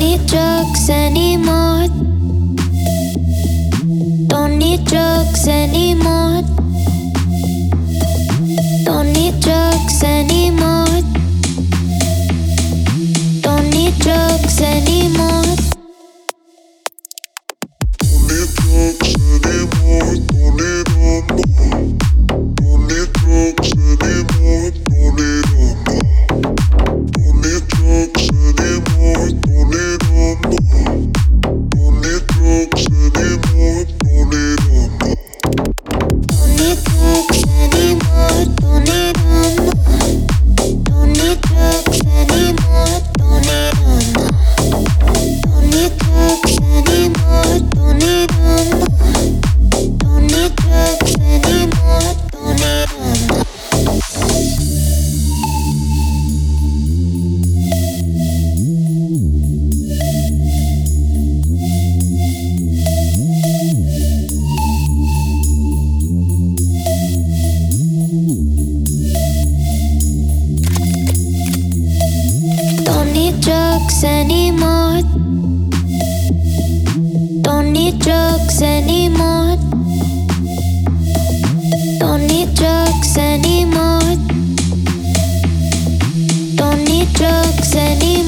Don't need drugs anymore. Don't need drugs anymore. Don't need drugs anymore. Don't need drugs anymore, need drugs anymore. Don't need drugs anymore. Don't need drugs anymore. Don't need drugs anymore.